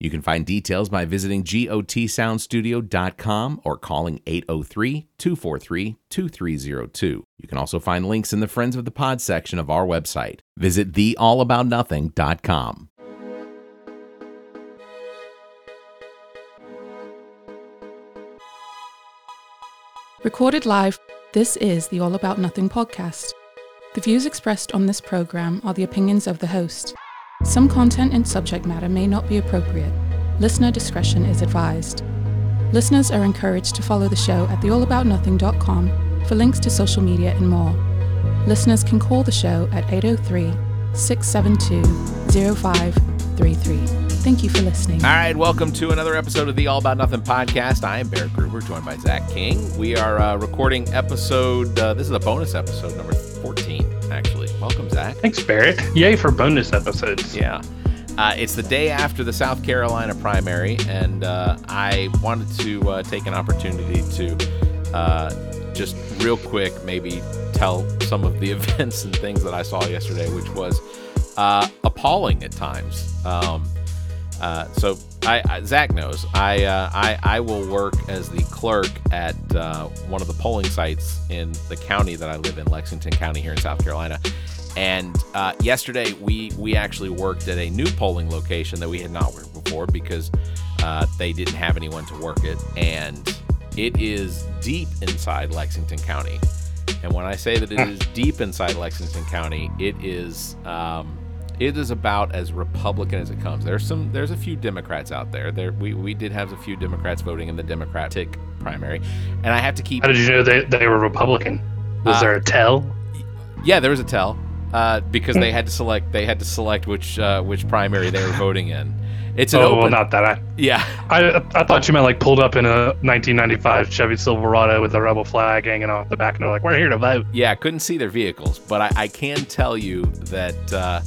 You can find details by visiting gotsoundstudio.com or calling 803 243 2302. You can also find links in the Friends of the Pod section of our website. Visit theallaboutnothing.com. Recorded live, this is the All About Nothing podcast. The views expressed on this program are the opinions of the host. Some content and subject matter may not be appropriate. Listener discretion is advised. Listeners are encouraged to follow the show at theallaboutnothing.com for links to social media and more. Listeners can call the show at 803 672 0533. Thank you for listening. All right, welcome to another episode of the All About Nothing podcast. I am Barrett Gruber, joined by Zac King. We are uh, recording episode, uh, this is a bonus episode, number 14, actually. Welcome, Zac. Thanks, Barrett. Yay for bonus episodes. Yeah. Uh, it's the day after the South Carolina primary, and uh, I wanted to uh, take an opportunity to uh, just real quick maybe tell some of the events and things that I saw yesterday, which was uh, appalling at times. Um, uh, so I, I, Zac knows I, I I will work as the clerk at one of the polling sites in the county that I live in, Lexington County here in South Carolina. And uh, yesterday, we we actually worked at a new polling location that we had not worked before because uh, they didn't have anyone to work it, and it is deep inside Lexington County. And when I say that it is deep inside Lexington County, it is um, it is about as Republican as it comes. There's some there's a few Democrats out there. There we, we did have a few Democrats voting in the Democratic primary, and I have to keep. How did you know they, they were Republican? Was uh, there a tell? Yeah, there was a tell uh, because they had to select they had to select which uh, which primary they were voting in. It's an oh open, well, not that. I, yeah, I I thought you meant like pulled up in a 1995 Chevy Silverado with a rebel flag hanging off the back, and they're like, "We're here to vote." Yeah, couldn't see their vehicles, but I, I can tell you that. Uh,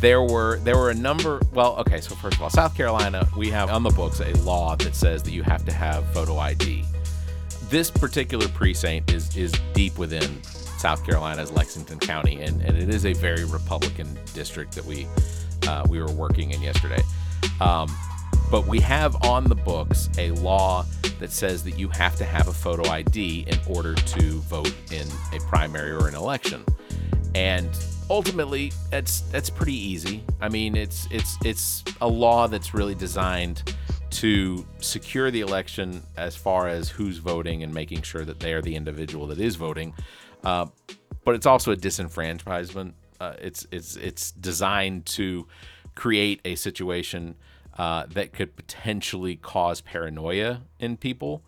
there were there were a number well okay so first of all south carolina we have on the books a law that says that you have to have photo id this particular precinct is is deep within South Carolina's Lexington County, and, and it is a very Republican district that we uh, we were working in yesterday. Um, but we have on the books a law that says that you have to have a photo ID in order to vote in a primary or an election, and ultimately that's that's pretty easy. I mean, it's it's it's a law that's really designed to secure the election as far as who's voting and making sure that they are the individual that is voting. Uh, but it's also a disenfranchisement. Uh, it's it's it's designed to create a situation uh, that could potentially cause paranoia in people.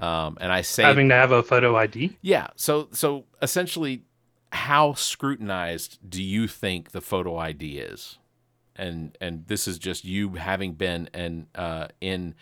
Um, and I say having to have a photo ID. Yeah. So so essentially, how scrutinized do you think the photo ID is? And and this is just you having been and uh, in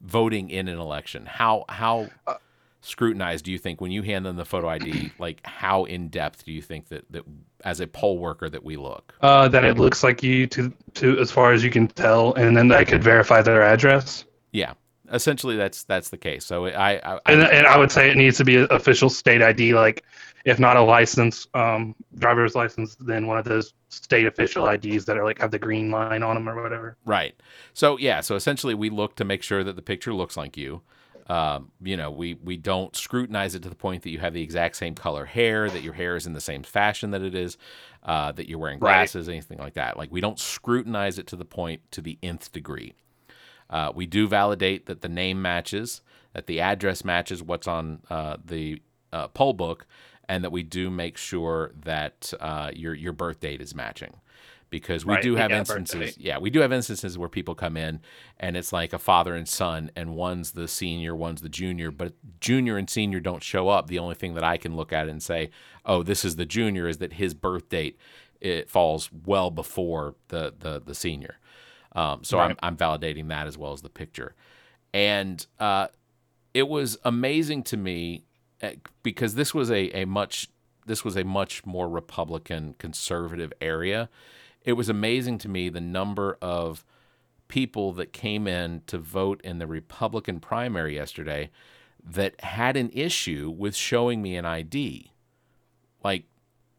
voting in an election. How how uh, scrutinized do you think when you hand them the photo ID? like, how in depth do you think that that as a poll worker that we look? Uh, that it looks like you to to as far as you can tell, and then I could verify their address. Yeah, essentially that's that's the case. So I, I, and, and I would say it needs to be an official state ID, like if not a license, um, driver's license, then one of those state official IDs that are like have the green line on them or whatever. Right. So yeah. So essentially, we look to make sure that the picture looks like you. Um, you know, we we don't scrutinize it to the point that you have the exact same color hair, that your hair is in the same fashion that it is, uh, that you're wearing glasses, right. anything like that. Like we don't scrutinize it to the point to the nth degree. Uh, we do validate that the name matches, that the address matches what's on uh, the uh, poll book, and that we do make sure that uh, your your birth date is matching. Because we right, do have instances yeah we do have instances where people come in and it's like a father and son and one's the senior one's the junior but junior and senior don't show up. The only thing that i can look at and say oh this is the junior is that his birth date it falls well before the the, the senior um, so right. I'm, I'm validating that as well as the picture and uh, it was amazing to me uh, because this was a, a much this was a much more Republican conservative area. It was amazing to me the number of people that came in to vote in the Republican primary yesterday that had an issue with showing me an ID. Like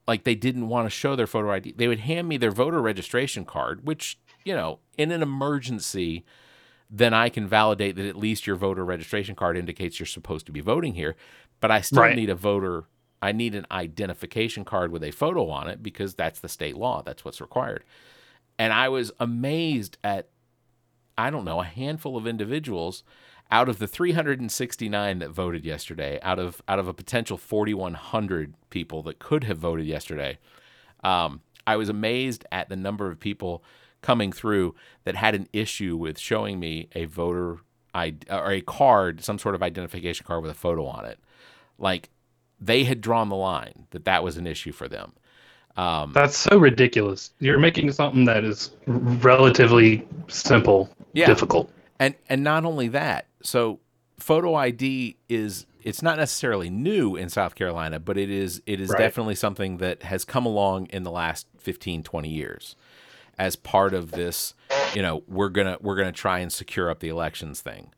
like they didn't want to show their photo ID. They would hand me their voter registration card, which, you know, in an emergency, then I can validate that at least your voter registration card indicates you're supposed to be voting here. But I still Right. need a voter I need an identification card with a photo on it because that's the state law. That's what's required. And I was amazed at I don't know, a handful of individuals out of the 369 that voted yesterday, out of out of a potential 4100 people that could have voted yesterday. Um, I was amazed at the number of people coming through that had an issue with showing me a voter ID or a card, some sort of identification card with a photo on it. Like they had drawn the line that that was an issue for them. Um, That's so ridiculous. You're making something that is relatively simple Yeah. difficult. and and not only that so photo id is it's not necessarily new in south carolina but it is it is Right. definitely something that has come along in the last 15 20 years as part of this you know we're gonna we're gonna try and secure up the elections thing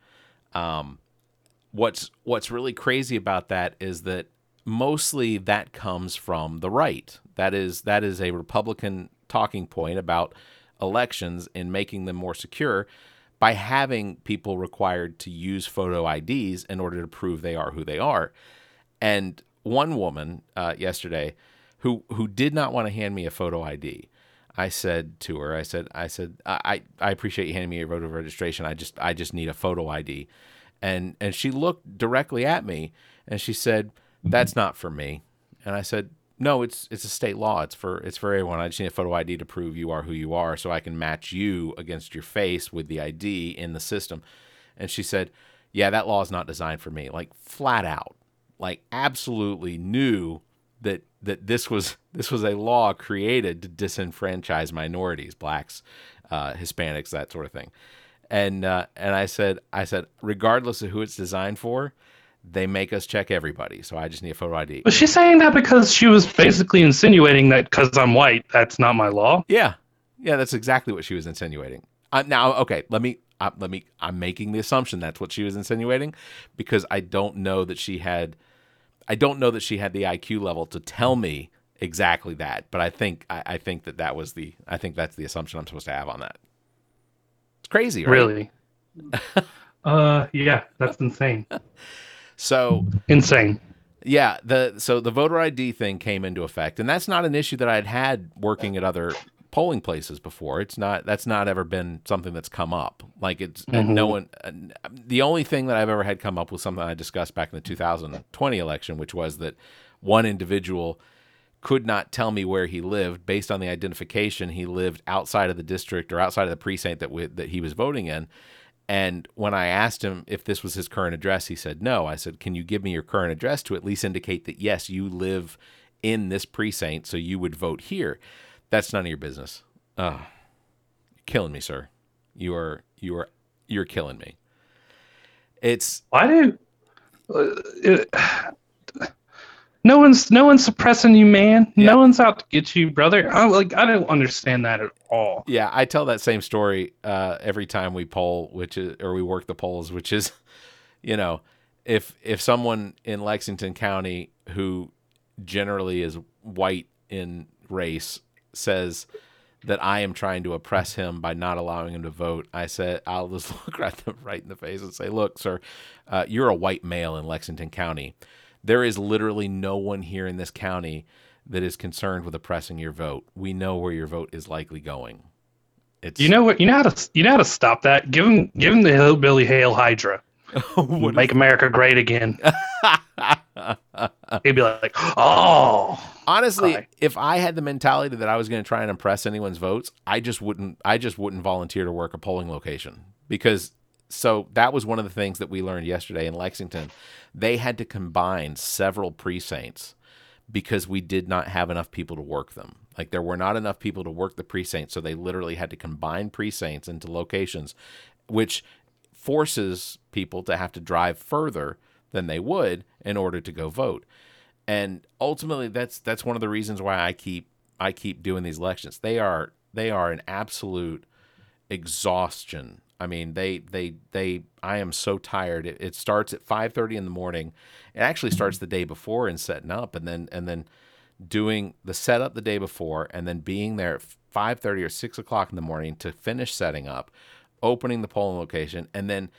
um what's what's really crazy about that is that mostly that comes from the right that is that is a republican talking point about elections and making them more secure by having people required to use photo IDs in order to prove they are who they are. And one woman uh, yesterday who who did not want to hand me a photo ID, I said to her, I said, I said, I, I appreciate you handing me your voter registration. I just I just need a photo ID. And and she looked directly at me and she said, That's not for me. And I said, No, it's it's a state law. It's for it's for everyone. I just need a photo ID to prove you are who you are so I can match you against your face with the ID in the system. And she said, Yeah, that law is not designed for me. Like flat out. Like absolutely knew that that this was this was a law created to disenfranchise minorities, blacks, uh, Hispanics, that sort of thing. And uh, and I said I said regardless of who it's designed for, they make us check everybody. So I just need a photo ID. Was she saying that because she was basically insinuating that because I'm white, that's not my law? Yeah, yeah, that's exactly what she was insinuating. Uh, now, okay, let me uh, let me. I'm making the assumption that's what she was insinuating because I don't know that she had. I don't know that she had the IQ level to tell me exactly that, but I think I, I think that that was the. I think that's the assumption I'm supposed to have on that. It's crazy, right? Really? uh, yeah, that's insane. So Insane. Yeah, the so the voter ID thing came into effect, and that's not an issue that I'd had working at other polling places before. It's not that's not ever been something that's come up. Like it's and mm-hmm. no one. The only thing that I've ever had come up was something I discussed back in the 2020 election, which was that one individual could not tell me where he lived based on the identification. He lived outside of the district or outside of the precinct that we, that he was voting in. And when I asked him if this was his current address, he said no. I said, "Can you give me your current address to at least indicate that yes, you live in this precinct, so you would vote here?" That's none of your business. Oh, you're killing me, sir. You are you are you're killing me. It's Why do? Uh, it, no one's no one's suppressing you, man. Yeah. No one's out to get you, brother. I like I don't understand that at all. Yeah, I tell that same story uh, every time we poll, which is or we work the polls, which is, you know, if if someone in Lexington County who generally is white in race says that I am trying to oppress him by not allowing him to vote, I said I'll just look right them right in the face and say, "Look, sir, uh, you're a white male in Lexington County. There is literally no one here in this county." That is concerned with oppressing your vote. We know where your vote is likely going. It's You know what? You know how to you know how to stop that. Give him give him the hillbilly hail hydra. Make America great again. He'd be like, oh, Honestly, Hi. if I had the mentality that I was going to try and impress anyone's votes, I just wouldn't. I just wouldn't volunteer to work a polling location because. So that was one of the things that we learned yesterday in Lexington. They had to combine several precincts because we did not have enough people to work them. Like there were not enough people to work the precincts, so they literally had to combine precincts into locations, which forces people to have to drive further than they would in order to go vote. And ultimately that's that's one of the reasons why I keep I keep doing these elections. They are they are an absolute exhaustion. I mean, they they they I am so tired. It, it starts at 5:30 in the morning. It actually starts the day before in setting up and then and then doing the setup the day before and then being there at 5.30 or 6 o'clock in the morning to finish setting up opening the polling location and then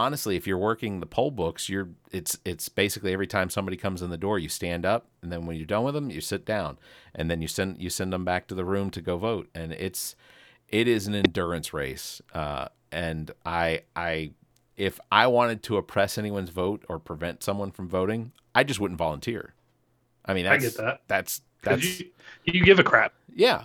honestly if you're working the poll books you're it's it's basically every time somebody comes in the door you stand up and then when you're done with them you sit down. And then you send you send them back to the room to go vote. And it's it is an endurance race. Uh, and i i if i wanted to oppress anyone's vote or prevent someone from voting i just wouldn't volunteer. I mean, I get that. That's that's you, you give a crap. yeah,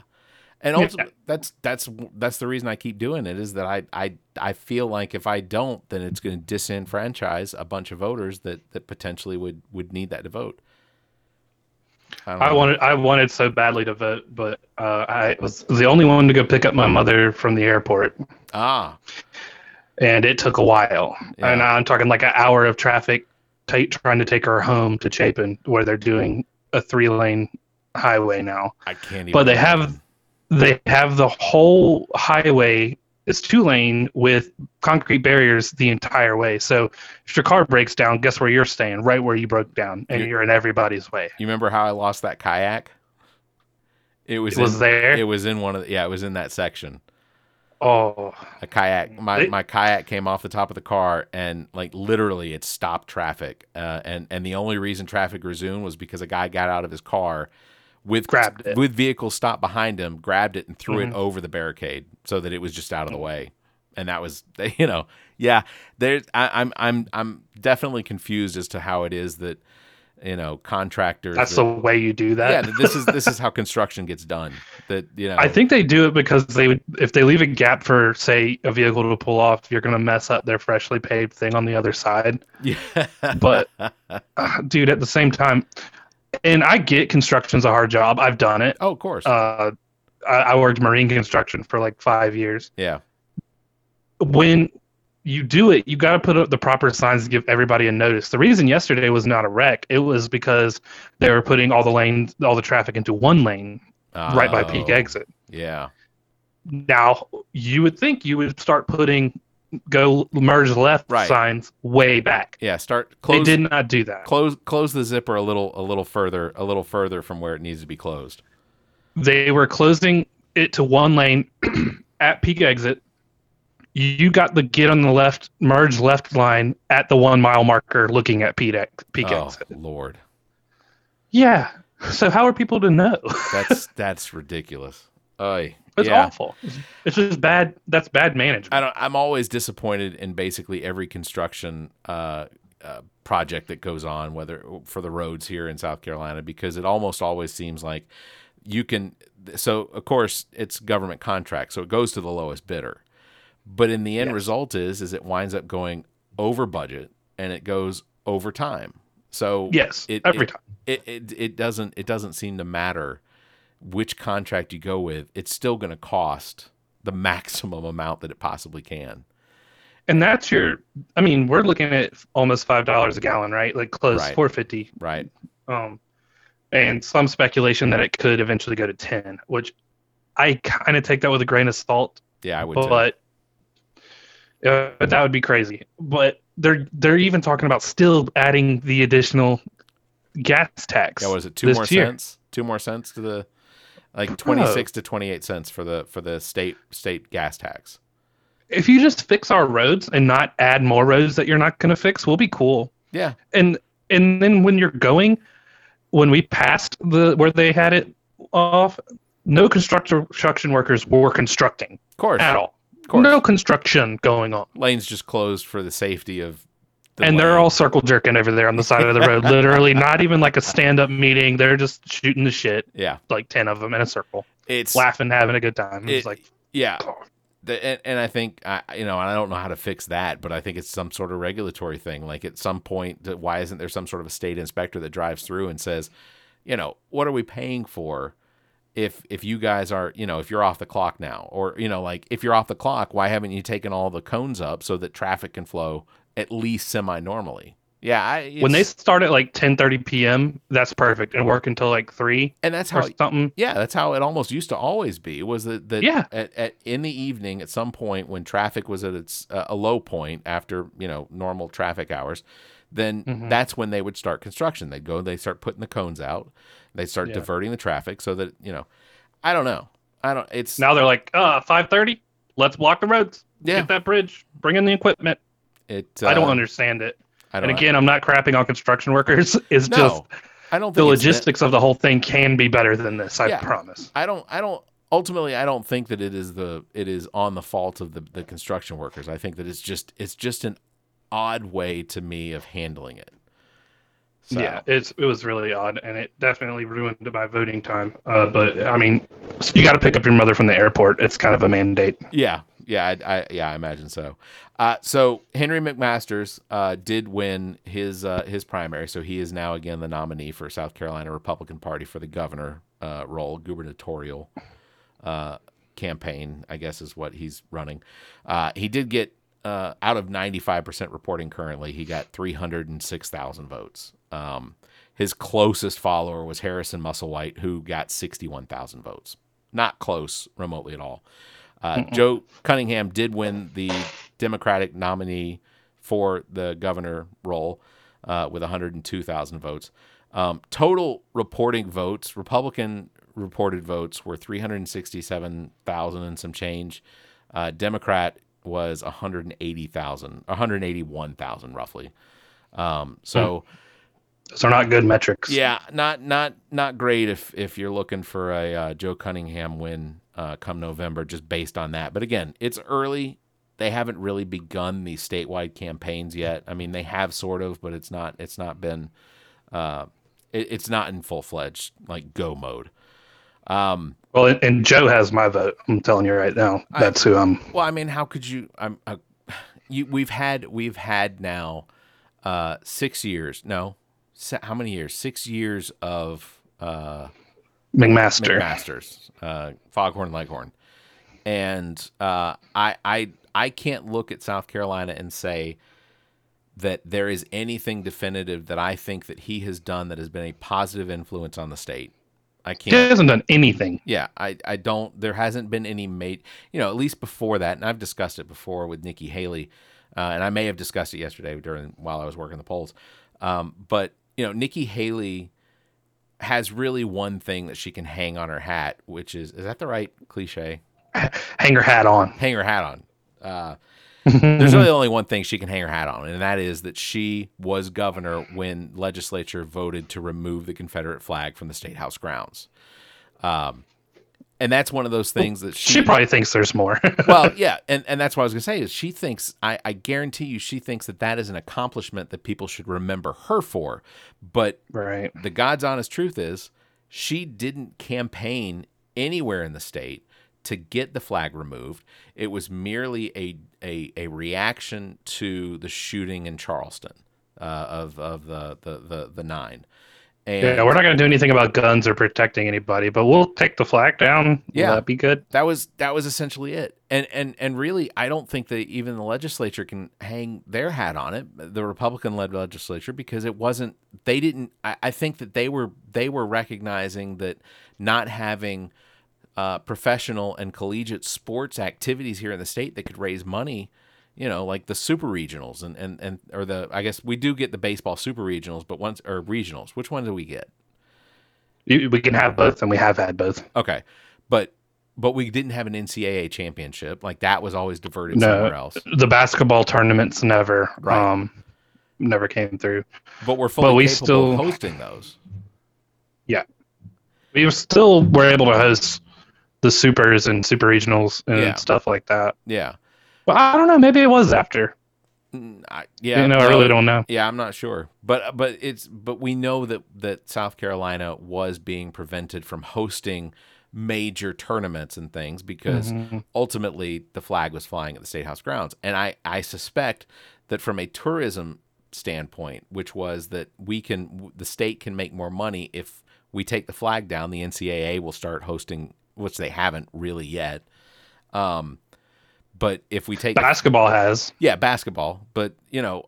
and Yeah. that's that's that's the reason I keep doing it is that I I I feel like if I don't, then it's going to disenfranchise a bunch of voters that that potentially would would need that to vote. don't I wanted I wanted so badly to vote, but uh, I was the only one to go pick up my mother from the airport, ah and it took a while. Yeah. And I'm talking like an hour of traffic, ta trying to take her home to Chapin, where they're doing a three lane highway now. I can't even. But they have imagine. They have the whole highway it's two lane with concrete barriers the entire way. So if your car breaks down, guess where you're staying? Right where you broke down, and You- you're in everybody's way. You remember how I lost that kayak? It was It was in, there? It was in one of the, yeah. It was in that section. Oh, a kayak my, They- my kayak came off the top of the car and like literally it stopped traffic uh, and and the only reason traffic resumed was because a guy got out of his car with Grabbed it. with vehicles stopped behind him grabbed it and threw Mhm. it over the barricade so that it was just out of the way and that was you know yeah there's I, i'm i'm i'm definitely confused as to how it is that you know contractors that's that- the way you do that. yeah this is this is how construction gets done that you know I think they do it because they would, if they leave a gap for, say, a vehicle to pull off, you're going to mess up their freshly paved thing on the other side. yeah But, uh, dude, at the same time, and I get construction's a hard job. I've done it. oh of course Uh, I, I worked marine construction for like five years. yeah When you do it, you got to put up the proper signs to give everybody a notice. The reason yesterday was not a wreck, it was because they were putting all the lanes, all the traffic into one lane right by peak Oh, exit. yeah Now, you would think you would start putting go merge left Right. signs way back. Yeah, start They did not do that. close close the zipper a little a little further a little further from where it needs to be closed. They were closing it to one lane at peak exit. You got the get on the left, merge left line at the one mile marker looking at peak, peak oh exit. lord, Yeah. So how are people to know? that's that's ridiculous. Oy. It's yeah. awful. It's just bad. That's bad management. I don't. I'm always disappointed in basically every construction uh, uh, project that goes on, whether for the roads here in South Carolina, because it almost always seems like you can. So of course it's government contract, so it goes to the lowest bidder. But in the end Yes. result is is it winds up going over budget and it goes over time. So yes, it, every it- time. it, it it doesn't it doesn't seem to matter which contract you go with. It's still going to cost the maximum amount that it possibly can. And that's your. I mean, we're looking at almost five dollars a gallon, right? Like close Right. four fifty. Right. Um, and some speculation that it could eventually go to ten, which I kind of take that with a grain of salt. Yeah, I would. but uh, but that would be crazy. But they're they're even talking about still adding the additional gas tax. Yeah, was it two more year. cents? Two more cents to the like twenty six to twenty eight cents for the for the state state gas tax. If you just fix our roads and not add more roads that you're not going to fix, we'll be cool. Yeah. And and then when you're going, when we passed the where they had it off, no construction construction workers were constructing Of course. at all. Of course. No construction going on. Lanes just closed for the safety of and they're all circle jerking over there on the side of the road. Literally, not even like a stand up meeting. They're just shooting the shit, Yeah. like 10 of them in a circle, It's laughing, having a good time. It's It- like, Yeah. The, and, and I think I you know and I don't know how to fix that, but I think it's some sort of regulatory thing. Like at some point, why isn't there some sort of a state inspector that drives through and says, you know, what are we paying for? if if you guys are you know if you're off the clock now or you know like if you're off the clock why haven't you taken all the cones up so that traffic can flow at least semi normally yeah I, when they start at like 10:30 p.m., that's perfect and work until like three and that's or how something. yeah that's how it almost used to always be was that that Yeah. at, at in the evening at some point when traffic was at its uh, a low point after you know normal traffic hours then Mhm. that's when they would start construction they'd go they start putting the cones out they start Yeah. diverting the traffic so that you know i don't know i don't it's Now they're like, uh, 5:30. Let's block the roads. Yeah. Get that bridge. Bring in the equipment. It I don't uh, understand it. I don't And again, I'm not crapping on construction workers. It's no, just I don't the logistics of the whole thing can be better than this. I Yeah. promise. I don't I don't ultimately I don't think that it is the it is on the fault of the, the construction workers. I think that it's just it's just an odd way to me of handling it. So, Yeah, it's it was really odd, and it definitely ruined my voting time. Uh, but I mean, you got to pick up your mother from the airport. It's kind of a mandate. Yeah, yeah, I, I yeah, I imagine so. Uh, so Henry McMaster's uh, did win his uh, his primary, so he is now again the nominee for South Carolina Republican Party for the governor uh, role, gubernatorial uh, campaign, I guess is what he's running. Uh, he did get out of 95% reporting currently, he got 306,000 votes. Um, his closest follower was Harrison Musselwhite, who got 61,000 votes. Not close remotely at all. Uh, Joe Cunningham did win the Democratic nominee for the governor role uh, with 102,000 votes. Um, total reporting votes, Republican reported votes were 367,000 and some change. Uh, Democrat was 180,000, 181,000 roughly. Um, so Those are not good metrics. yeah, not not not great if if you're looking for a uh, Joe Cunningham win uh, come November, just based on that. But again, it's early. They haven't really begun these statewide campaigns yet. I mean, they have sort of, but it's not. It's not been. Uh, it, it's not in full fledged like go mode. Um, Well, and, and Joe has my vote. I'm telling you right now. I- That's who I'm. well, I mean, how could you? I'm. Uh, you. We've had. We've had now. Uh, six years. No, how many years? Six years of. Uh, McMaster. McMasters, uh, Foghorn Leghorn, and uh, I I I can't look at South Carolina and say that there is anything definitive that I think that he has done that has been a positive influence on the state. I can't. He hasn't done anything. Yeah, I, I don't. There hasn't been any mate. You know, at least before that, and I've discussed it before with Nikki Haley, uh, and I may have discussed it yesterday during while I was working the polls. Um, but you know, Nikki Haley has really one thing that she can hang on her hat, which is is that the right cliche? Hang her hat on. Hang her hat on. Uh, there's really only one thing she can hang her hat on, and that is that she was governor when legislature voted to remove the Confederate flag from the state house grounds. Um, and that's one of those things that She probably thinks there's more. well, yeah, and, and that's what I was gonna say is she thinks I, I guarantee you she thinks that that is an accomplishment that people should remember her for, but right. the God's honest truth is she didn't campaign anywhere in the state to get the flag removed. It was merely a a, a reaction to the shooting in Charleston uh, of of the the the, the nine. And Yeah, we're not going to do anything about guns or protecting anybody, but we'll take the flag down. Will Yeah. that be good? that was that was essentially it and and and really i don't think that even the legislature can hang their hat on it the republican led legislature because it wasn't they didn't I, I think that they were they were recognizing that not having uh, professional and collegiate sports activities here in the state that could raise money you know like the super regionals and and, and or the i guess we do get the baseball super regionals but once or regionals which one do we get We can have both, and we have had both. Okay, but but we didn't have an NCAA championship. Like that was always diverted somewhere else. the basketball tournaments never, Right. um, never came through. But we're fully we capable still- of hosting those. Yeah, we still were able to host the supers and super regionals and Yeah. stuff like that. Yeah, But I don't know. Maybe it was after. Mm, I, yeah. you know, I really don't know. Yeah, I'm not sure, but but it's but we know that that South Carolina was being prevented from hosting major tournaments and things because Mhm. ultimately the flag was flying at the state house grounds and i i suspect that from a tourism standpoint which was that we can the state can make more money if we take the flag down, the NCAA will start hosting, which they haven't really yet. Um, but if we take basketball has, yeah, basketball, but you know,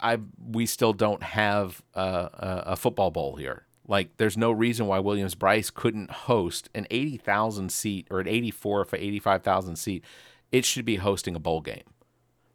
I we still don't have a, a football bowl here. Like, there's no reason why Williams-Brice couldn't host an 80,000 seat or an 84 for 85,000 seat. It should be hosting a bowl game.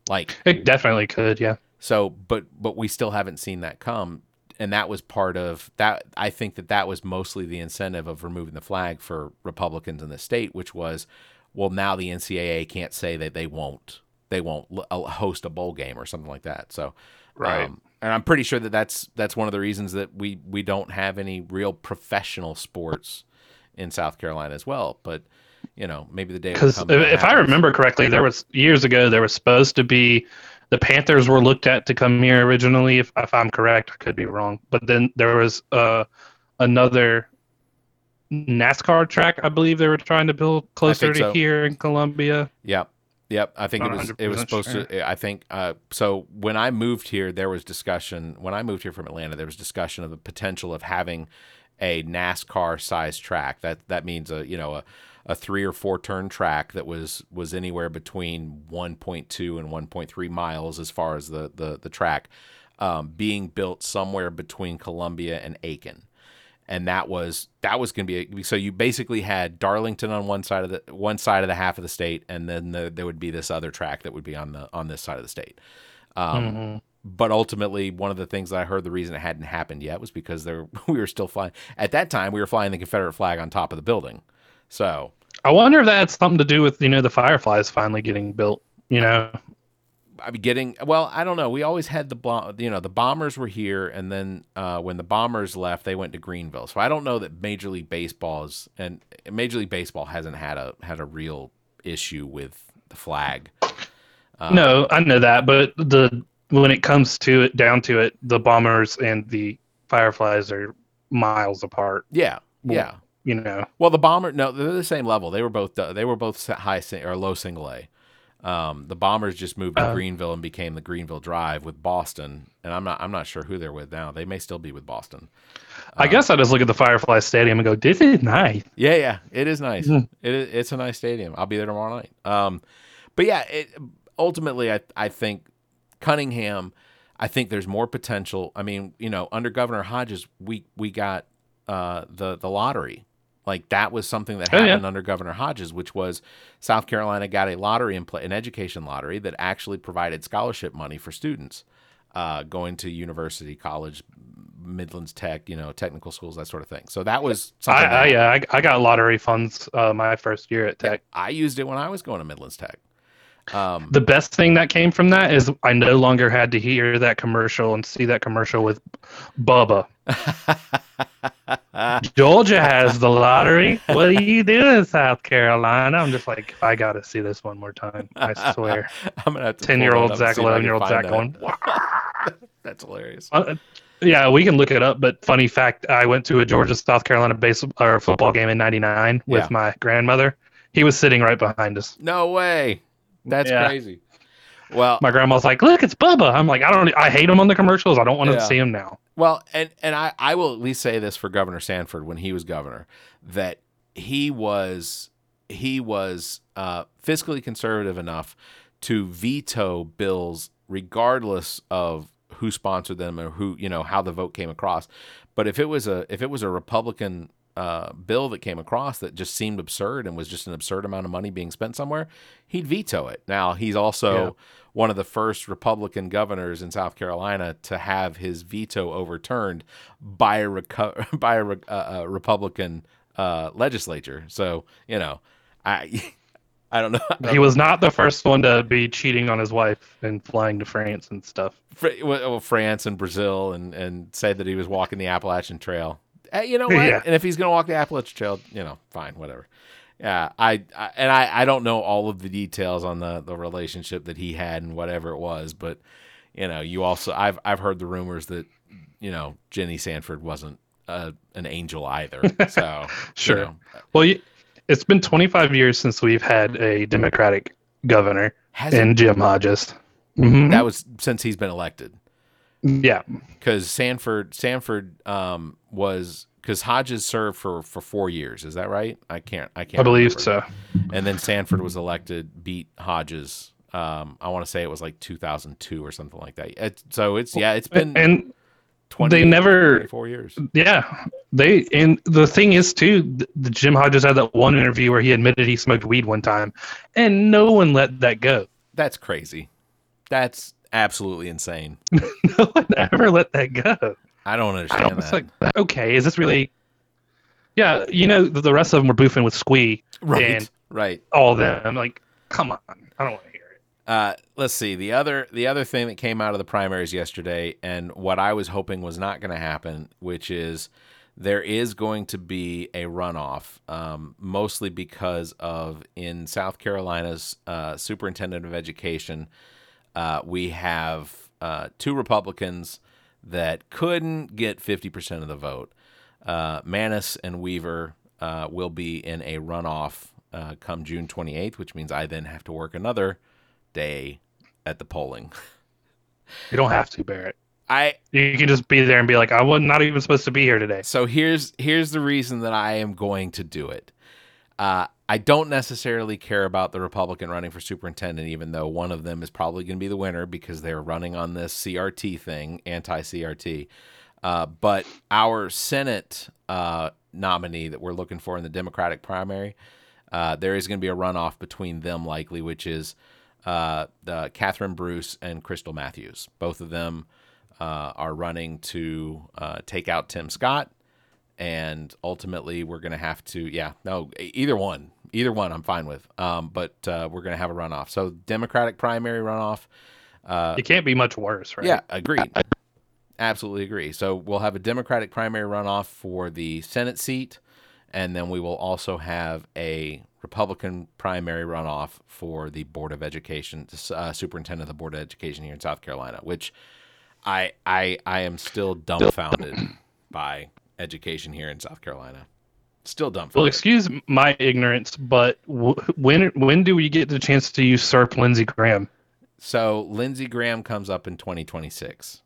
Like, it definitely could, yeah. So, but but we still haven't seen that come, and that was part of that. I think that that was mostly the incentive of removing the flag for Republicans in the state, which was, well, now the NCAA can't say that they won't they won't uh, host a bowl game or something like that. So, right. Um, and I'm pretty sure that that's that's one of the reasons that we we don't have any real professional sports in South Carolina as well. But you know, maybe the day because if, if I remember correctly, there was years ago there was supposed to be the Panthers were looked at to come here originally. If, if I'm correct, I could be wrong. But then there was uh, another NASCAR track, I believe they were trying to build closer to so. here in Columbia. Yep. Yep, I think it was it was supposed sure. to. I think uh, so. When I moved here, there was discussion. When I moved here from Atlanta, there was discussion of the potential of having a NASCAR sized track. That that means a you know a, a three or four turn track that was was anywhere between 1.2 and 1.3 miles as far as the the the track um, being built somewhere between Columbia and Aiken and that was that was going to be a, so you basically had Darlington on one side of the one side of the half of the state, and then the, there would be this other track that would be on the on this side of the state. Um, mm-hmm. But ultimately, one of the things that I heard the reason it hadn't happened yet was because there we were still flying at that time. We were flying the Confederate flag on top of the building, so I wonder if that had something to do with you know the Fireflies finally getting built. You know, I mean, getting well. I don't know. We always had the you know the bombers were here, and then uh, when the bombers left, they went to Greenville. So I don't know that Major League Baseball is and Major League Baseball hasn't had a had a real issue with the flag. Um, no, I know that, but the when it comes to it down to it, the bombers and the Fireflies are miles apart. Yeah, yeah. You know. Well, the bomber no, they're the same level. They were both they were both high or low single A. Um, the Bombers just moved to uh, Greenville and became the Greenville Drive with Boston, and I'm not I'm not sure who they're with now. They may still be with Boston. I um, guess I just look at the Firefly Stadium and go, "This is nice." Yeah, yeah, it is nice. Mm. It is, it's a nice stadium. I'll be there tomorrow night. Um, but yeah, it, ultimately, I I think Cunningham. I think there's more potential. I mean, you know, under Governor Hodges, we we got uh, the the lottery like that was something that happened oh, yeah. under Governor Hodges, which was South Carolina got a lottery in play, an education lottery that actually provided scholarship money for students uh, going to university, college, Midlands Tech, you know, technical schools, that sort of thing. So that was something. I, I yeah, I, I, got lottery funds uh, my first year at Tech. Yeah, I used it when I was going to Midlands Tech. Um, the best thing that came from that is I no longer had to hear that commercial and see that commercial with Bubba. Georgia has the lottery. What are you doing, South Carolina? I'm just like, I got to see this one more time. I swear. I'm gonna have to ten year old Zac, eleven year old Zac that. going. That's hilarious. Uh, yeah, we can look it up. But funny fact, I went to a Georgia South Carolina base or football game in '99 with yeah. my grandmother. He was sitting right behind us. No way. That's yeah. crazy. Well, my grandma's like, "Look, it's Bubba." I'm like, "I don't. I hate him on the commercials. I don't want yeah. to see him now." Well, and and I I will at least say this for Governor Sanford when he was governor that he was he was uh, fiscally conservative enough to veto bills regardless of who sponsored them or who you know how the vote came across. But if it was a if it was a Republican uh, bill that came across that just seemed absurd and was just an absurd amount of money being spent somewhere, he'd veto it. Now, he's also yeah. one of the first Republican governors in South Carolina to have his veto overturned by a, reco- by a, re- uh, a Republican uh, legislature. So, you know, I. I don't know. I don't he was not the first one to be cheating on his wife and flying to France and stuff. France and Brazil, and and said that he was walking the Appalachian Trail. Uh, you know what? Yeah. And if he's gonna walk the Appalachian Trail, you know, fine, whatever. Yeah, I, I and I, I don't know all of the details on the the relationship that he had and whatever it was, but you know, you also I've I've heard the rumors that you know Jenny Sanford wasn't uh, an angel either. So sure. You know. Well, it's been 25 years since we've had a Democratic governor Has in it? Jim Hodges. Mm-hmm. That was since he's been elected. Yeah, because Sanford Sanford um, was because Hodges served for for four years. Is that right? I can't. I can't. I believe remember. so. And then Sanford was elected, beat Hodges. Um, I want to say it was like 2002 or something like that. It, so it's yeah, it's been And 20, they never- 24 years. yeah, they and the thing is too, th- the Jim Hodges had that one interview where he admitted he smoked weed one time, and no one let that go. That's crazy. That's absolutely insane. No one ever let that go. I don't I understand was that. like, okay, is this really? Yeah, you know, the the rest of them were boofing with Squee right, and right. all of them. I'm like, come on, I don't want to hear it. Uh, let's see the other the other thing that came out of the primaries yesterday, and what I was hoping was not going to happen, which is there is going to be a runoff, um, mostly because of in South Carolina's uh, superintendent of education, uh, we have uh, two Republicans that couldn't get fifty percent of the vote. Uh, Maness and Weaver uh, will be in a runoff uh, come June 28th, which means I then have to work another day at the polling. You don't have to, Barrett. I You can just be there and be like, I was not even supposed to be here today. so here's here's the reason that I am going to do it. Uh, I don't necessarily care about the Republican running for superintendent, even though one of them is probably going to be the winner because they're running on this CRT thing, anti-CRT. Uh, but our Senate uh, nominee that we're looking for in the Democratic primary, uh, there is going to be a runoff between them, likely, which is uh, the Catherine Bruce and Krystle Matthews. Both of them uh, are running to uh, take out Tim Scott, and ultimately we're going to have to, yeah, no, either one, either one, I'm fine with. Um, but uh, we're going to have a runoff. So Democratic primary runoff. it can't be much worse, right? Yeah, agreed. Absolutely agree. So we'll have a Democratic primary runoff for the Senate seat, and then we will also have a Republican primary runoff for the Board of Education, uh, superintendent of the Board of Education here in South Carolina. Which I I I am still dumbfounded by education here in South Carolina. Still dumb. Well, excuse my ignorance, but w- when when do we get the chance to usurp Lindsey Graham? So Lindsey Graham comes up in 2026.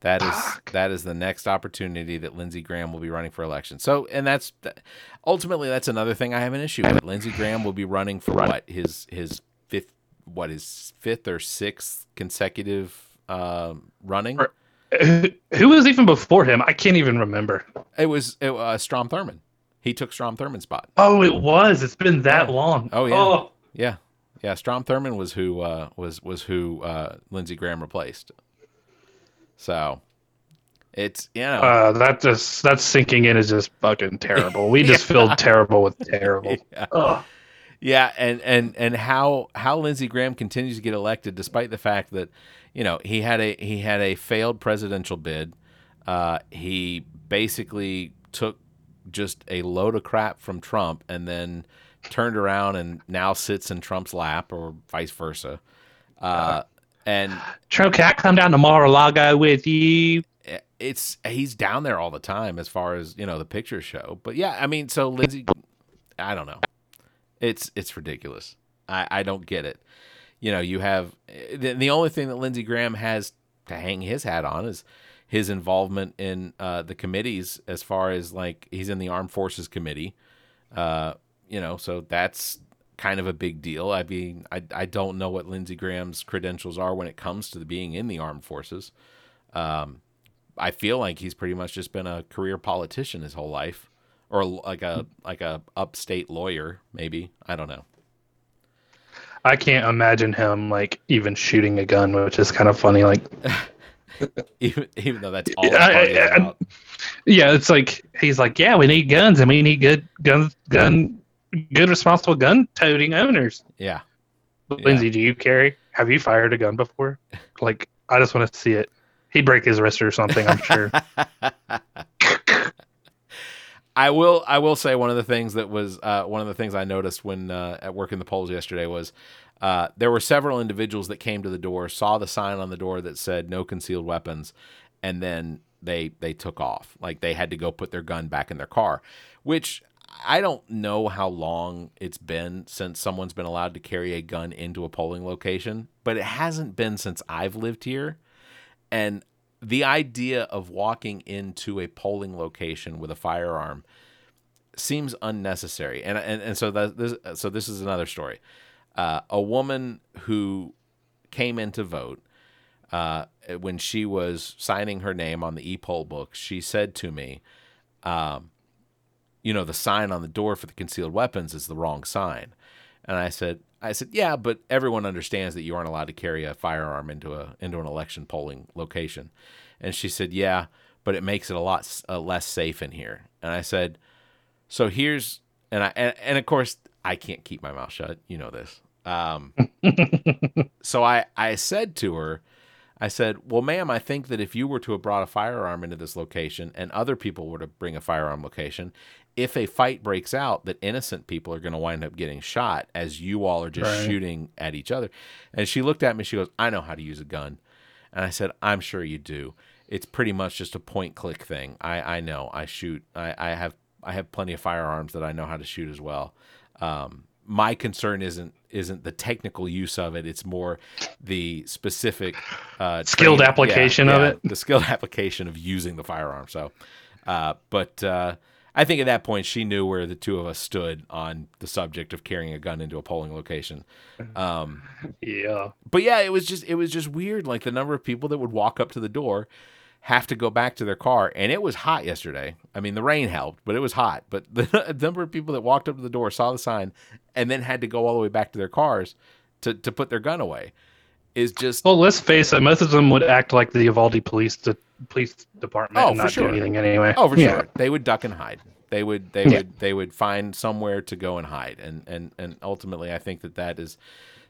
That is Fuck. that is the next opportunity that Lindsey Graham will be running for election. So, and that's ultimately that's another thing I have an issue with. Lindsey Graham will be running for what his his fifth what his fifth or sixth consecutive um, running. Or- Who was even before him? I can't even remember. It was it, uh, Strom Thurmond. He took Strom Thurmond's spot. Oh, it was. It's been that Yeah. long. Oh, yeah. Yeah, yeah. Strom Thurmond was who uh, was was who uh, Lindsey Graham replaced. So it's you know Uh, that just that's sinking in is just fucking terrible. We just feel terrible with terrible. Yeah. Ugh. Yeah, and and and how how Lindsey Graham continues to get elected despite the fact that you know he had a he had a failed presidential bid. Uh, he basically took just a load of crap from Trump and then turned around and now sits in Trump's lap or vice versa. Uh, and Trump, can I come down to Mar-a-Lago with you? it's he's down there all the time as far as you know the pictures show. But yeah, I mean, so Lindsey, I don't know, it's it's ridiculous. I I don't get it. You know, you have the, the only thing that Lindsey Graham has to hang his hat on is his involvement in uh, the committees as far as like he's in the Armed Forces Committee. Uh, you know, so that's kind of a big deal. I mean, I I don't know what Lindsey Graham's credentials are when it comes to the being in the armed forces. Um, I feel like he's pretty much just been a career politician his whole life, or like a like a upstate lawyer, maybe. I don't know. I can't imagine him like even shooting a gun, which is kind of funny. Like, Even even though that's all I- I- yeah, it's like he's like, yeah, we need guns and we need good guns, gun, good responsible gun toting owners. Yeah, Lindsey, do you carry? Have you fired a gun before? Like, I just want to see it. He'd break his wrist or something. I'm sure. I will. I will say one of the things that was uh, one of the things I noticed when uh, at working the polls yesterday was uh, there were several individuals that came to the door, saw the sign on the door that said "No concealed weapons," and then they they took off. Like they had to go put their gun back in their car, which I don't know how long it's been since someone's been allowed to carry a gun into a polling location, but it hasn't been since I've lived here, and the idea of walking into a polling location with a firearm seems unnecessary. And and, and so that this so this is another story. Uh, a woman who came in to vote uh, when she was signing her name on the e-poll book, she said to me, um, "You know, the sign on the door for the concealed weapons is the wrong sign." And I said, "I said, yeah, but everyone understands that you aren't allowed to carry a firearm into a into an election polling location." And she said, "Yeah, but it makes it a lot uh, less safe in here." And I said, "So here's," and I and, and of course I can't keep my mouth shut. You know this. Um, so I I said to her. I said, Well, ma'am, I think that if you were to have brought a firearm into this location and other people were to bring a firearm location, if a fight breaks out, that innocent people are going to wind up getting shot as you all are just Right. shooting at each other. And she looked at me, she goes, I know how to use a gun. And I said, I'm sure you do. It's pretty much just a point click thing. I, I know. I shoot. I, I have I have plenty of firearms that I know how to shoot as well. Um, my concern isn't isn't the technical use of it. It's more the specific uh, Skilled training- application of it. The skilled application of using the firearm. So, uh, but uh, I think at that point she knew where the two of us stood on the subject of carrying a gun into a polling location. Um, Yeah. but yeah, it was just it was just weird. Like the number of people that would walk up to the door have to go back to their car, and it was hot yesterday. I mean, the rain helped, but it was hot. But the number of people that walked up to the door, saw the sign, and then had to go all the way back to their cars to to put their gun away is just Well, let's face it. Most of them would act like the Uvalde police de- police department Oh, and for not sure. do anything anyway. Oh, for Yeah. sure. They would duck and hide. They would they Yeah. would they would find somewhere to go and hide. And and and ultimately, I think that that is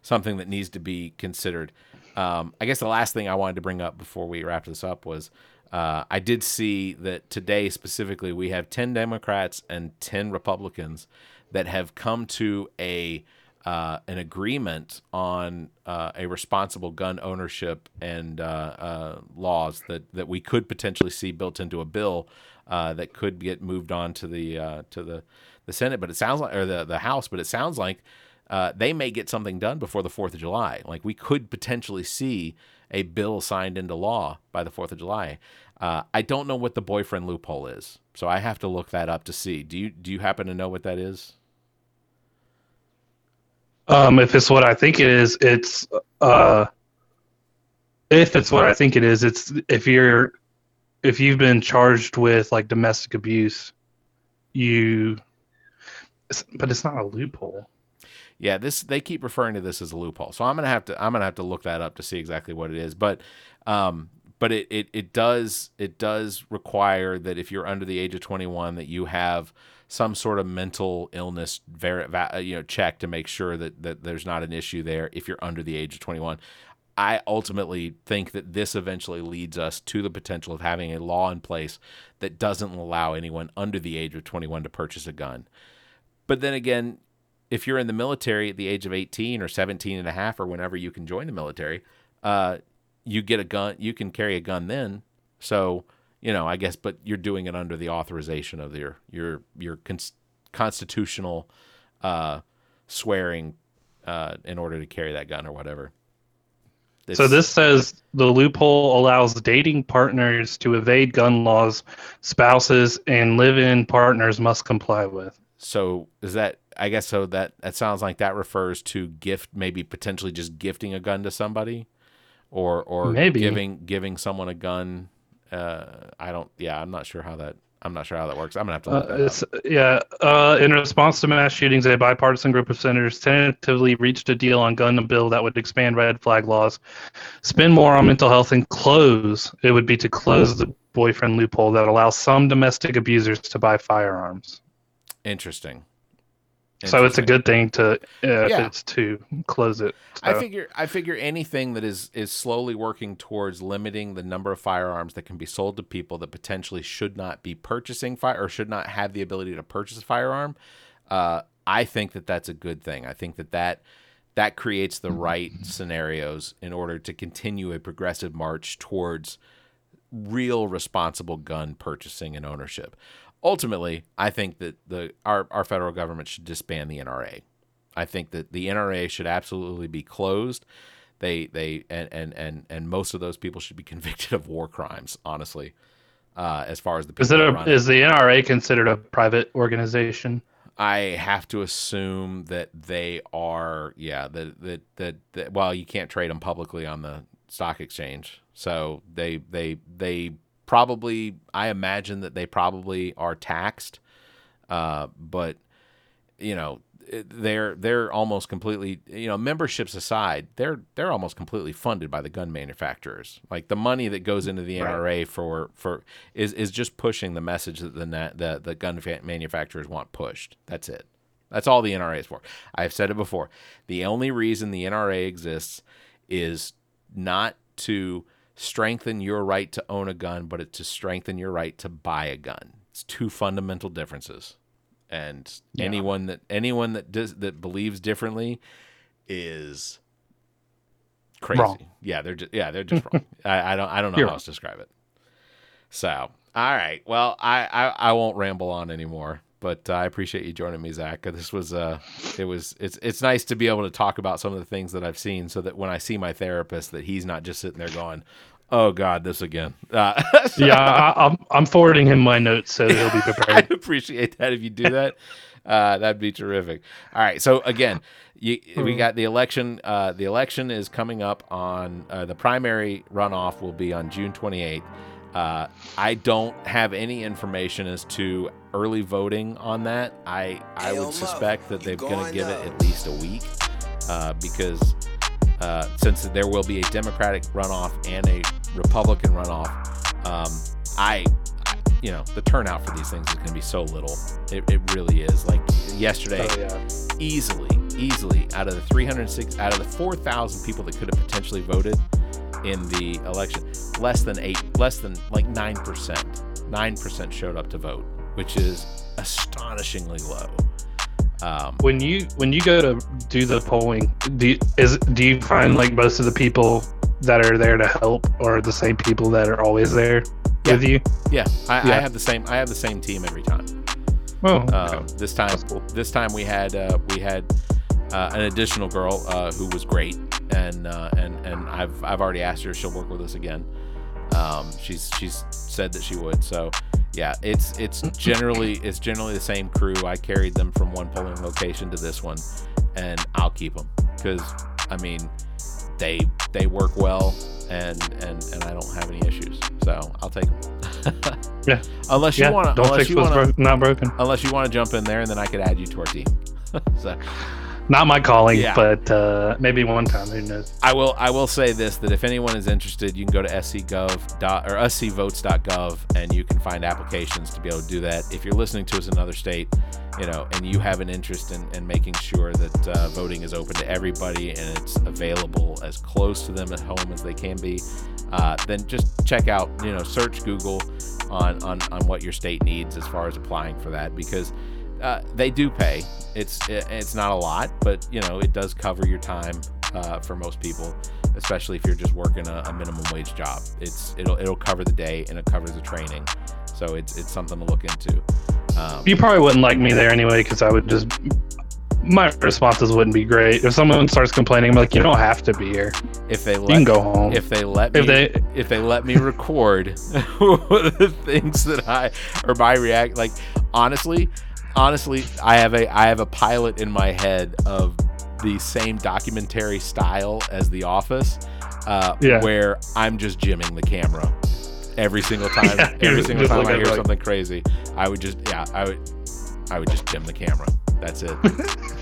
something that needs to be considered. Um, I guess the last thing I wanted to bring up before we wrap this up was uh, I did see that today specifically we have ten Democrats and ten Republicans that have come to a uh, an agreement on uh, a responsible gun ownership and uh, uh, laws that, that we could potentially see built into a bill uh, that could get moved on to the uh, to the, the Senate. But it sounds like or the the House. But it sounds like they may get something done before the Fourth of July. Like we could potentially see a bill signed into law by the Fourth of July. I don't know what the boyfriend loophole is, so I have to look that up to see. Do you do you happen to know what that is? Um, if it's what I think it is, it's uh, if it's what I think it is, it's if you're if you've been charged with like domestic abuse, you. But it's not a loophole. Yeah, this they keep referring to this as a loophole. So I'm gonna have to I'm gonna have to look that up to see exactly what it is. But um, but it, it it does it does require that if you're under the age of 21 that you have some sort of mental illness ver- va- uh, you know check to make sure that that there's not an issue there if you're under the age of 21. I ultimately think that this eventually leads us to the potential of having a law in place that doesn't allow anyone under the age of 21 to purchase a gun. But then again, if you're in the military at the age of 18 or 17 and a half or whenever you can join the military, uh, you get a gun, you can carry a gun then. So, you know, I guess, but you're doing it under the authorization of your, your, your cons- constitutional, uh, swearing, uh, in order to carry that gun or whatever. So this says the loophole allows dating partners to evade gun laws spouses and live-in partners must comply with. So is that I guess so that that sounds like that refers to gift maybe potentially just gifting a gun to somebody or or Maybe. giving giving someone a gun uh I don't yeah I'm not sure how that I'm not sure how that works I'm gonna have to look Uh, that up. yeah. Uh, in response to mass shootings, a bipartisan group of senators tentatively reached a deal on gun bill that would expand red flag laws, spend more on mental health, and close. It would be to close the boyfriend loophole that allows some domestic abusers to buy firearms. Interesting. So it's a good thing to uh, Yeah. if it's to close it. I figure I figure anything that is is slowly working towards limiting the number of firearms that can be sold to people that potentially should not be purchasing fire or should not have the ability to purchase a firearm. Uh, I think that that's a good thing. I think that that that creates the right scenarios in order to continue a progressive march towards real responsible gun purchasing and ownership. Ultimately, I think that the our, our federal government should disband the NRA. I think that the NRA should absolutely be closed. They they and and and and most of those people should be convicted of war crimes. Honestly, uh, as far as the people Is it a, is the NRA considered a private organization? I have to assume that they are, yeah, that that that, that well, you can't trade them publicly on the stock exchange, so they they they probably, I imagine that they probably are taxed, uh, but you know they're they're almost completely you know memberships aside they're they're almost completely funded by the gun manufacturers. Like the money that goes into the NRA for for is is just pushing the message that the the the gun manufacturers want pushed. That's it. That's all the NRA is for. I've said it before. The only reason the NRA exists is not to strengthen your right to own a gun but it's to strengthen your right to buy a gun it's two fundamental differences and Yeah. anyone that anyone that does that believes differently is crazy. Wrong. Yeah, they're just yeah they're just wrong. I, I don't I don't know You're how else to describe it. So all right, well I I, I won't ramble on anymore. But uh, I appreciate you joining me, Zac. This was uh, it was it's it's nice to be able to talk about some of the things that I've seen, so that when I see my therapist, that he's not just sitting there going, "Oh God, this again." Uh, Yeah, I, I'm I'm forwarding him my notes so he'll be prepared. I'd appreciate that if you do that. Uh, that'd be terrific. All right. So again, you, we got the election. Uh, the election is coming up on uh, the primary runoff will be on June 28th. Uh, I don't have any information as to early voting on that. I I would suspect that they're going to give it at least a week uh, because uh, since there will be a Democratic runoff and a Republican runoff, um, I, I, you know, the turnout for these things is going to be so little. It, it really is. Like yesterday, Oh, yeah. easily, easily out of the 306, out of the 4,000 people that could have potentially voted in the election, less than eight, less than like nine percent, nine percent showed up to vote, which is astonishingly low. Um, When you when you go to do the polling, do you, is do you find like most of the people that are there to help are the same people that are always there Yeah. with you? yeah, I, I have the same. I have the same team every time. Oh, okay. Um, this time, cool. this time we had uh, we had uh, an additional girl uh, who was great, and uh, and and I've I've already asked her if she'll work with us again. Um, she's she's said that she would. So yeah, it's it's generally it's generally the same crew. I carried them from one polling location to this one, and I'll keep them because I mean they they work well, and and and I don't have any issues. So I'll take them. Yeah. Unless you yeah, want to, don't unless fix you what's want bro- not broken. unless you want to jump in there, and then I could add you to our team. so Not my calling, Yeah. but uh, maybe one time. Who knows? I will I will say this that if anyone is interested, you can go to scgov dot or scvotes.gov and you can find applications to be able to do that. If you're listening to us in another state, you know, and you have an interest in, in making sure that uh, voting is open to everybody and it's available as close to them at home as they can be, uh, then just check out, you know, search Google on, on, on what your state needs as far as applying for that because uh, they do pay. It's it's not a lot, but you know it does cover your time uh, for most people, especially if you're just working a, a minimum wage job. It's it'll it'll cover the day and it covers the training, so it's it's something to look into. Um, You probably wouldn't like me there anyway because I would just. My responses wouldn't be great. If someone starts complaining, I'm like, you don't have to be here. if they You can go home. if they let me If they- if they let me record the things that I or my react like honestly honestly I have a I have a pilot in my head of the same documentary style as The Office uh, Yeah. where I'm just jimming the camera every single time. Yeah, every single time I hear like- something crazy I would just yeah I would I would just jim the camera. That's it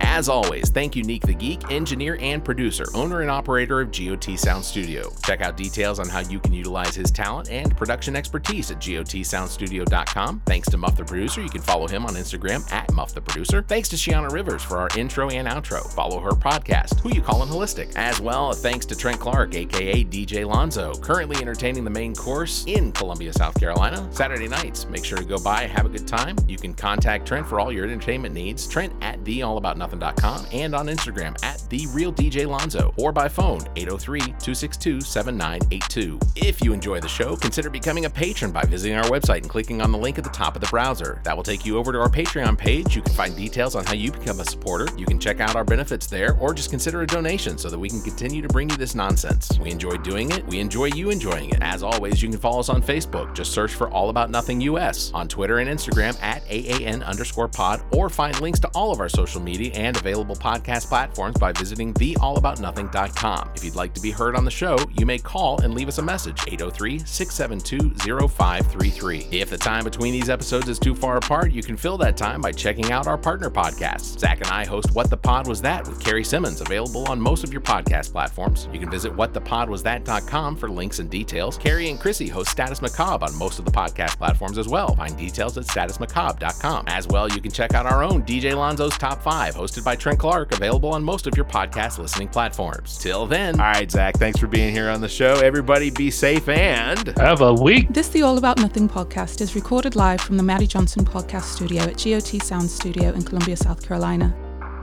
As always, thank you, Nique the Geek, engineer and producer, owner and operator of GOT Sound Studio. Check out details on how you can utilize his talent and production expertise at gotsoundstudio.com. Thanks to Muff the Producer. You can follow him on Instagram at Muff the Producer. Thanks to Shiana Rivers for our intro and outro. Follow her podcast, Who You Callin' Holistic. As well, thanks to Trent Clark, aka DJ Lonzo, currently entertaining the main course in Columbia, South Carolina. Saturday nights. Make sure to go by, have a good time. You can contact Trent for all your entertainment needs. Trent at theallaboutnothing allaboutnothing.com and on Instagram at the real DJ Lonzo or by phone 803-262-7982. If you enjoy the show, consider becoming a patron by visiting our website and clicking on the link at the top of the browser. That will take you over to our Patreon page. You can find details on how you become a supporter. You can check out our benefits there or just consider a donation so that we can continue to bring you this nonsense. We enjoy doing it. We enjoy you enjoying it. As always, you can follow us on Facebook. Just search for All About Nothing US, on Twitter and Instagram at AAN underscore pod, or find links to all of our social media and available podcast platforms by visiting theallaboutnothing.com. If you'd like to be heard on the show, you may call and leave us a message 803 672 0533. If the time between these episodes is too far apart, you can fill that time by checking out our partner podcasts. Zac and I host What the Pod Was That with Carrie Simmons, available on most of your podcast platforms. You can visit whatthepodwasthat.com for links and details. Carrie and Chrissy host Status Macabre on most of the podcast platforms as well. Find details at statusmacabre.com. As well, you can check out our own DJ Lonzo's Top 5, hosted by Trent Clark, available on most of your podcast listening platforms. Till then, all right, Zac, thanks for being here on the show. Everybody be safe and Have a week. This The All About Nothing podcast is recorded live from the Maddie Johnson podcast studio at GOT Sound Studio in Columbia, South Carolina.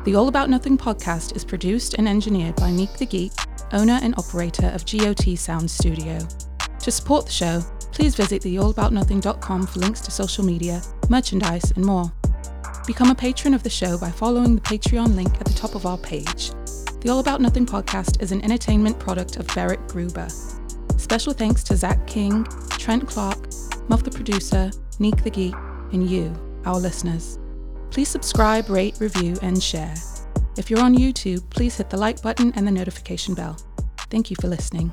The All About Nothing podcast is produced and engineered by Nique the Geek, owner and operator of GOT Sound Studio. To support the show, please visit theallaboutnothing.com for links to social media, merchandise, and more. Become a patron of the show by following the Patreon link at the top of our page. The All About Nothing podcast is an entertainment product of Barrett Gruber. Special thanks to Zac King, Trent Clark, Muff the producer, Nique the Geek, and you, our listeners. Please subscribe, rate, review, and share. If you're on YouTube, please hit the like button and the notification bell. Thank you for listening.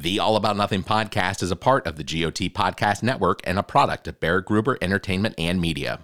The All About Nothing podcast is a part of the GOT Podcast Network and a product of Barrett Gruber Entertainment and Media.